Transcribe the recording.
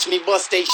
Watch me bust they